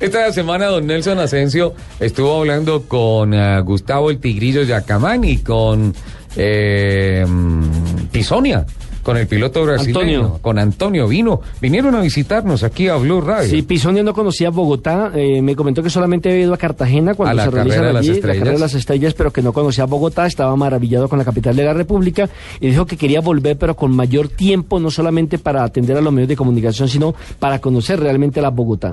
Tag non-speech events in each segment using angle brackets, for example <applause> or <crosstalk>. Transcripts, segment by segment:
Esta semana don Nelson Asensio estuvo hablando con eh, Gustavo el Tigrillo Yacamán y con eh, Pisonia con el piloto brasileño, con Antonio Vino. Vinieron a visitarnos aquí a Blue Radio. Sí, Pisonia no conocía Bogotá. Eh, me comentó que solamente había ido a Cartagena cuando se realiza la carrera de las estrellas, pero que no conocía Bogotá. Estaba maravillado con la capital de la República y dijo que quería volver, pero con mayor tiempo, no solamente para atender a los medios de comunicación, sino para conocer realmente la Bogotá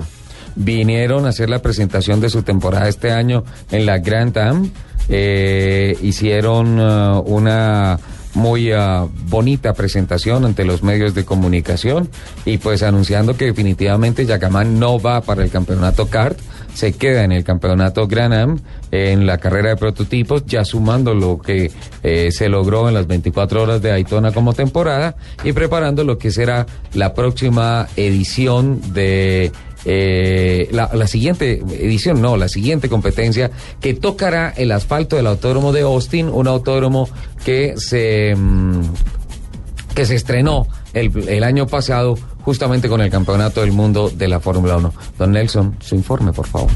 vinieron a hacer la presentación de su temporada este año en la Grand Am. Eh, hicieron uh, una muy uh, bonita presentación ante los medios de comunicación y pues anunciando que definitivamente Yacamán no va para el campeonato kart, se queda en el campeonato Gran Am en la carrera de prototipos, ya sumando lo que eh, se logró en las 24 horas de Daytona como temporada y preparando lo que será la próxima edición de eh, la, siguiente edición, no, la siguiente competencia que tocará el asfalto del autódromo de Austin, un autódromo que se, mm, que se estrenó el, el año pasado justamente con el Campeonato del Mundo de la Fórmula 1. Don Nelson, su informe, por favor.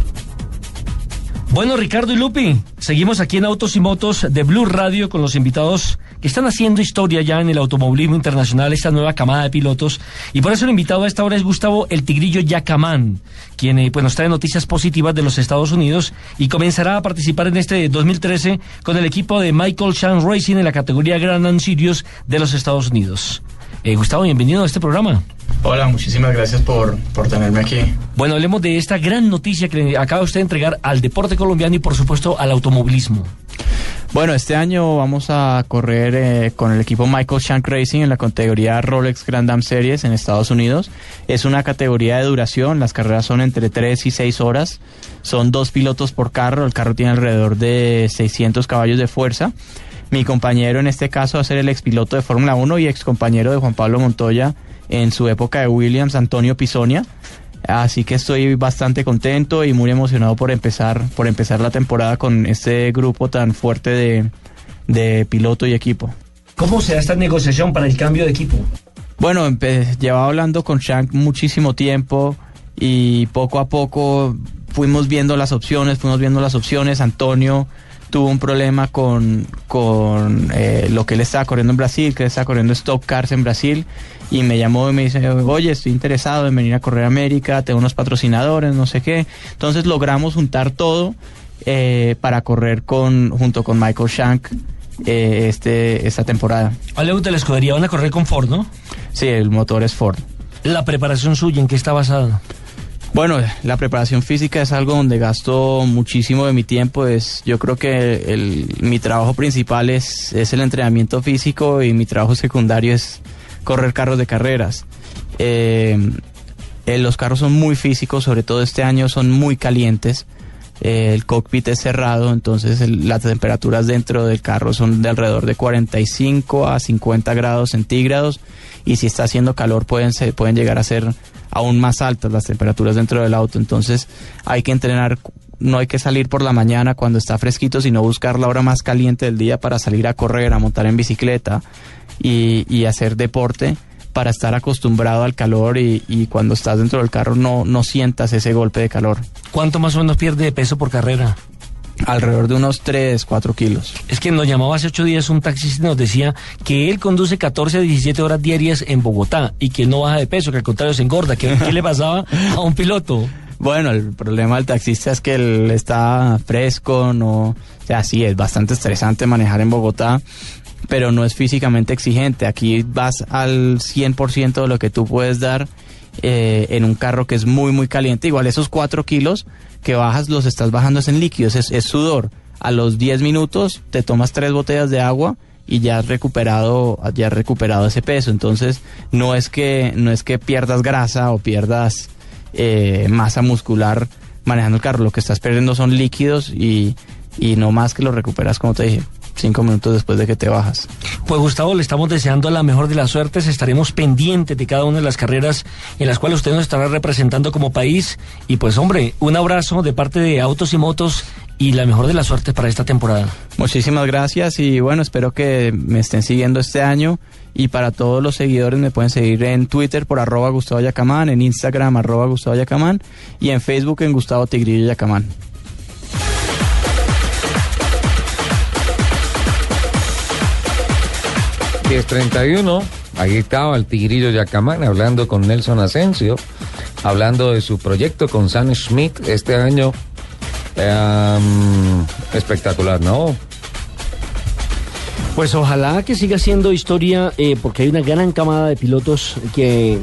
Bueno, Ricardo y Lupi, seguimos aquí en Autos y Motos de Blue Radio con los invitados que están haciendo historia ya en el automovilismo internacional, esta nueva camada de pilotos. Y por eso el invitado a esta hora es Gustavo El Tigrillo Yacamán, quien eh, pues, nos trae noticias positivas de los Estados Unidos y comenzará a participar en este 2013 con el equipo de Michael Chan Racing en la categoría Grand Series de los Estados Unidos. Eh, Gustavo, bienvenido a este programa. Hola, muchísimas gracias por, por tenerme aquí. Bueno, hablemos de esta gran noticia que acaba usted de entregar al deporte colombiano y por supuesto al automovilismo. Bueno, este año vamos a correr eh, con el equipo Michael Shank Racing en la categoría Rolex Grand Am Series en Estados Unidos. Es una categoría de duración, las carreras son entre 3 y 6 horas. Son dos pilotos por carro, el carro tiene alrededor de 600 caballos de fuerza. Mi compañero en este caso va a ser el expiloto de Fórmula 1 y ex compañero de Juan Pablo Montoya en su época de Williams, Antonio Pisonia. Así que estoy bastante contento y muy emocionado por empezar, por empezar la temporada con este grupo tan fuerte de, de piloto y equipo. ¿Cómo se da esta negociación para el cambio de equipo? Bueno, llevaba hablando con Shank muchísimo tiempo y poco a poco fuimos viendo las opciones, fuimos viendo las opciones. Antonio tuvo un problema con, con eh, lo que él estaba corriendo en Brasil, que él estaba corriendo Stock Cars en Brasil, y me llamó y me dice, oye, estoy interesado en venir a correr a América, tengo unos patrocinadores, no sé qué. Entonces logramos juntar todo eh, para correr con junto con Michael Shank eh, este, esta temporada. ¿Vale de la escudería van a correr con Ford, no? Sí, el motor es Ford. ¿La preparación suya en qué está basada? Bueno, la preparación física es algo donde gasto muchísimo de mi tiempo. Es, yo creo que el, mi trabajo principal es, es el entrenamiento físico y mi trabajo secundario es correr carros de carreras. Eh, eh, los carros son muy físicos, sobre todo este año son muy calientes. Eh, el cockpit es cerrado, entonces las temperaturas dentro del carro son de alrededor de 45 a 50 grados centígrados y si está haciendo calor pueden, se, pueden llegar a ser aún más altas las temperaturas dentro del auto. Entonces hay que entrenar, no hay que salir por la mañana cuando está fresquito, sino buscar la hora más caliente del día para salir a correr, a montar en bicicleta y, hacer deporte para estar acostumbrado al calor y, y, cuando estás dentro del carro no, no sientas ese golpe de calor. ¿Cuánto más o menos pierde de peso por carrera? Alrededor de unos 3, 4 kilos. Es que nos llamaba hace 8 días un taxista y nos decía que él conduce 14 a 17 horas diarias en Bogotá y que no baja de peso, que al contrario se engorda. ¿Qué, qué le pasaba a un piloto? Bueno, el problema del taxista es que él está fresco, no, o sea, sí, es bastante estresante manejar en Bogotá, pero no es físicamente exigente. Aquí vas al 100% de lo que tú puedes dar eh, en un carro que es muy, muy caliente. Igual esos 4 kilos que bajas los estás bajando es en líquidos, es, es sudor. A los 10 minutos te tomas tres botellas de agua y ya has recuperado ya has recuperado ese peso. Entonces no es que no es que pierdas grasa o pierdas eh, masa muscular manejando el carro. Lo que estás perdiendo son líquidos y, y no más que lo recuperas como te dije cinco minutos después de que te bajas. Pues Gustavo, le estamos deseando la mejor de las suertes, estaremos pendientes de cada una de las carreras en las cuales usted nos estará representando como país y pues hombre, un abrazo de parte de Autos y Motos y la mejor de las suertes para esta temporada. Muchísimas gracias y bueno, espero que me estén siguiendo este año y para todos los seguidores me pueden seguir en Twitter por arroba Gustavo Yacamán, en Instagram arroba Gustavo Yacamán y en Facebook en Gustavo Tigrillo Yacamán. Uno ahí estaba el Tigrillo Yacamán hablando con Nelson Asensio, hablando de su proyecto con Sam Schmidt este año. Em, espectacular, ¿no? Pues ojalá que siga siendo historia, eh, porque hay una gran camada de pilotos que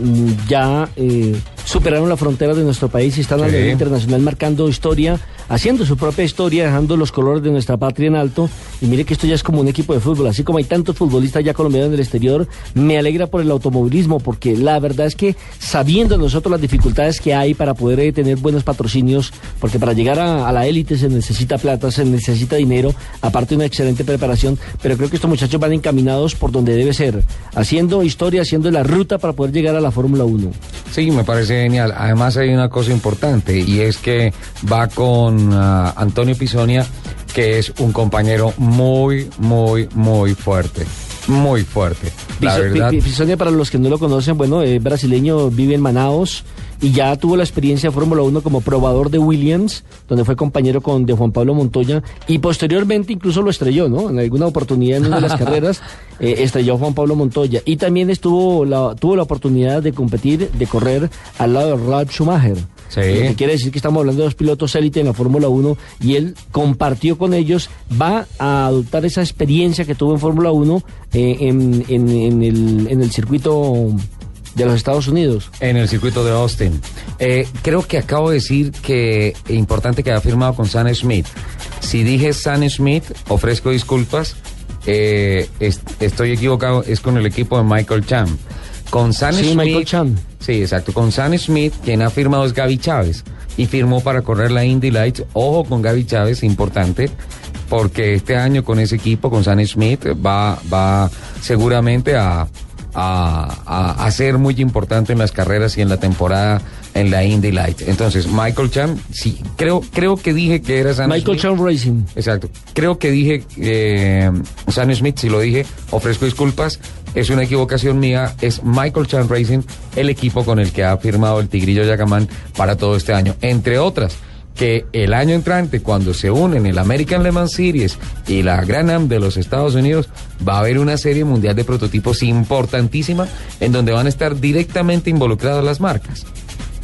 ya eh, superaron la frontera de nuestro país y están a nivel internacional marcando historia haciendo su propia historia, dejando los colores de nuestra patria en alto. Y mire que esto ya es como un equipo de fútbol. Así como hay tantos futbolistas ya colombianos en el exterior, me alegra por el automovilismo, porque la verdad es que sabiendo nosotros las dificultades que hay para poder eh, tener buenos patrocinios, porque para llegar a, la élite se necesita plata, se necesita dinero, aparte de una excelente preparación, pero creo que estos muchachos van encaminados por donde debe ser, haciendo historia, haciendo la ruta para poder llegar a la Fórmula 1. Sí, me parece genial. Además hay una cosa importante y es que va con Antonio Pisonia, que es un compañero muy, muy, muy fuerte. Muy fuerte. La verdad. Pisonia, para los que no lo conocen, bueno, es brasileño, vive en Manaos y ya tuvo la experiencia de Fórmula 1 como probador de Williams, donde fue compañero con de Juan Pablo Montoya y posteriormente incluso lo estrelló, ¿no? En alguna oportunidad en una de las <laughs> carreras eh, estrelló Juan Pablo Montoya y también estuvo la, tuvo la oportunidad de competir, de correr al lado de Ralf Schumacher. Lo que quiere decir que estamos hablando de dos pilotos élite en la Fórmula 1 y él compartió con ellos, va a adoptar esa experiencia que tuvo en Fórmula 1 eh, en, en, el, en el circuito de los Estados Unidos. En el circuito de Austin. Eh, creo que acabo de decir que es importante que haya firmado con Sam Smith. Si dije Sam Smith, ofrezco disculpas. Eh, estoy equivocado, es con el equipo de Michael Cham. Con Sam sí, Smith. Michael Cham. Sí, exacto. Con Sam Smith, quien ha firmado es Gaby Chávez. Y firmó para correr la Indy Lights. Ojo con Gaby Chávez, importante porque este año con ese equipo, con Sam Smith, va, va seguramente a, a, ser muy importante en las carreras y en la temporada en la Indy Light. Entonces, Michael Chan, sí, creo, creo que dije que era Sam Michael Chan Racing. Exacto. Creo que dije eh, Sam Smith, si lo dije, ofrezco disculpas. Es una equivocación mía. Es Michael Chan Racing, el equipo con el que ha firmado el Tigrillo Yacamán para todo este año. Entre otras que el año entrante, cuando se unen el American Le Mans Series y la Gran Am de los Estados Unidos, va a haber una serie mundial de prototipos importantísima en donde van a estar directamente involucradas las marcas,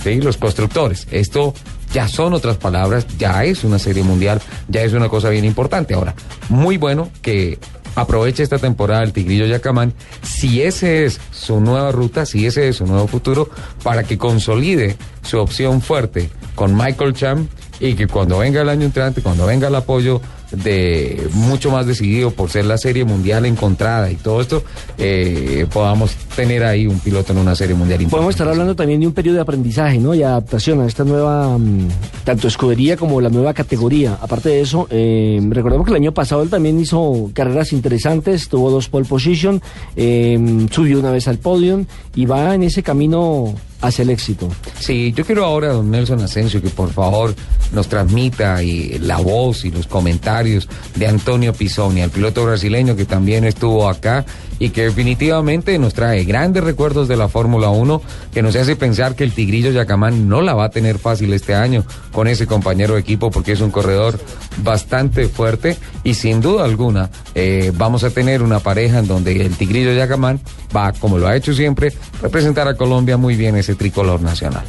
¿sí? los constructores. Esto ya son otras palabras, ya es una serie mundial, ya es una cosa bien importante. Ahora, muy bueno que aproveche esta temporada el Tigrillo Yacamán, si ese es su nueva ruta, si ese es su nuevo futuro, para que consolide su opción fuerte con Michael Cham y que cuando venga el año entrante, cuando venga el apoyo de mucho más decidido por ser la serie mundial encontrada y todo esto, eh, podamos tener ahí un piloto en una serie mundial. Podemos estar hablando también de un periodo de aprendizaje, ¿no? Y adaptación a esta nueva, mm, tanto escudería como la nueva categoría. Aparte de eso, eh, recordemos que el año pasado él también hizo carreras interesantes, tuvo dos pole position, eh, subió una vez al podium y va en ese camino hacia el éxito. Sí, yo quiero ahora, don Nelson Asensio, que por favor nos transmita y la voz y los comentarios de Antonio Pisoni, el piloto brasileño que también estuvo acá y que definitivamente nos trae grandes recuerdos de la Fórmula 1, que nos hace pensar que el Tigrillo Yacamán no la va a tener fácil este año con ese compañero de equipo porque es un corredor bastante fuerte y sin duda alguna eh, vamos a tener una pareja en donde el Tigrillo Yacamán va, como lo ha hecho siempre, representar a Colombia muy bien ese tricolor nacional.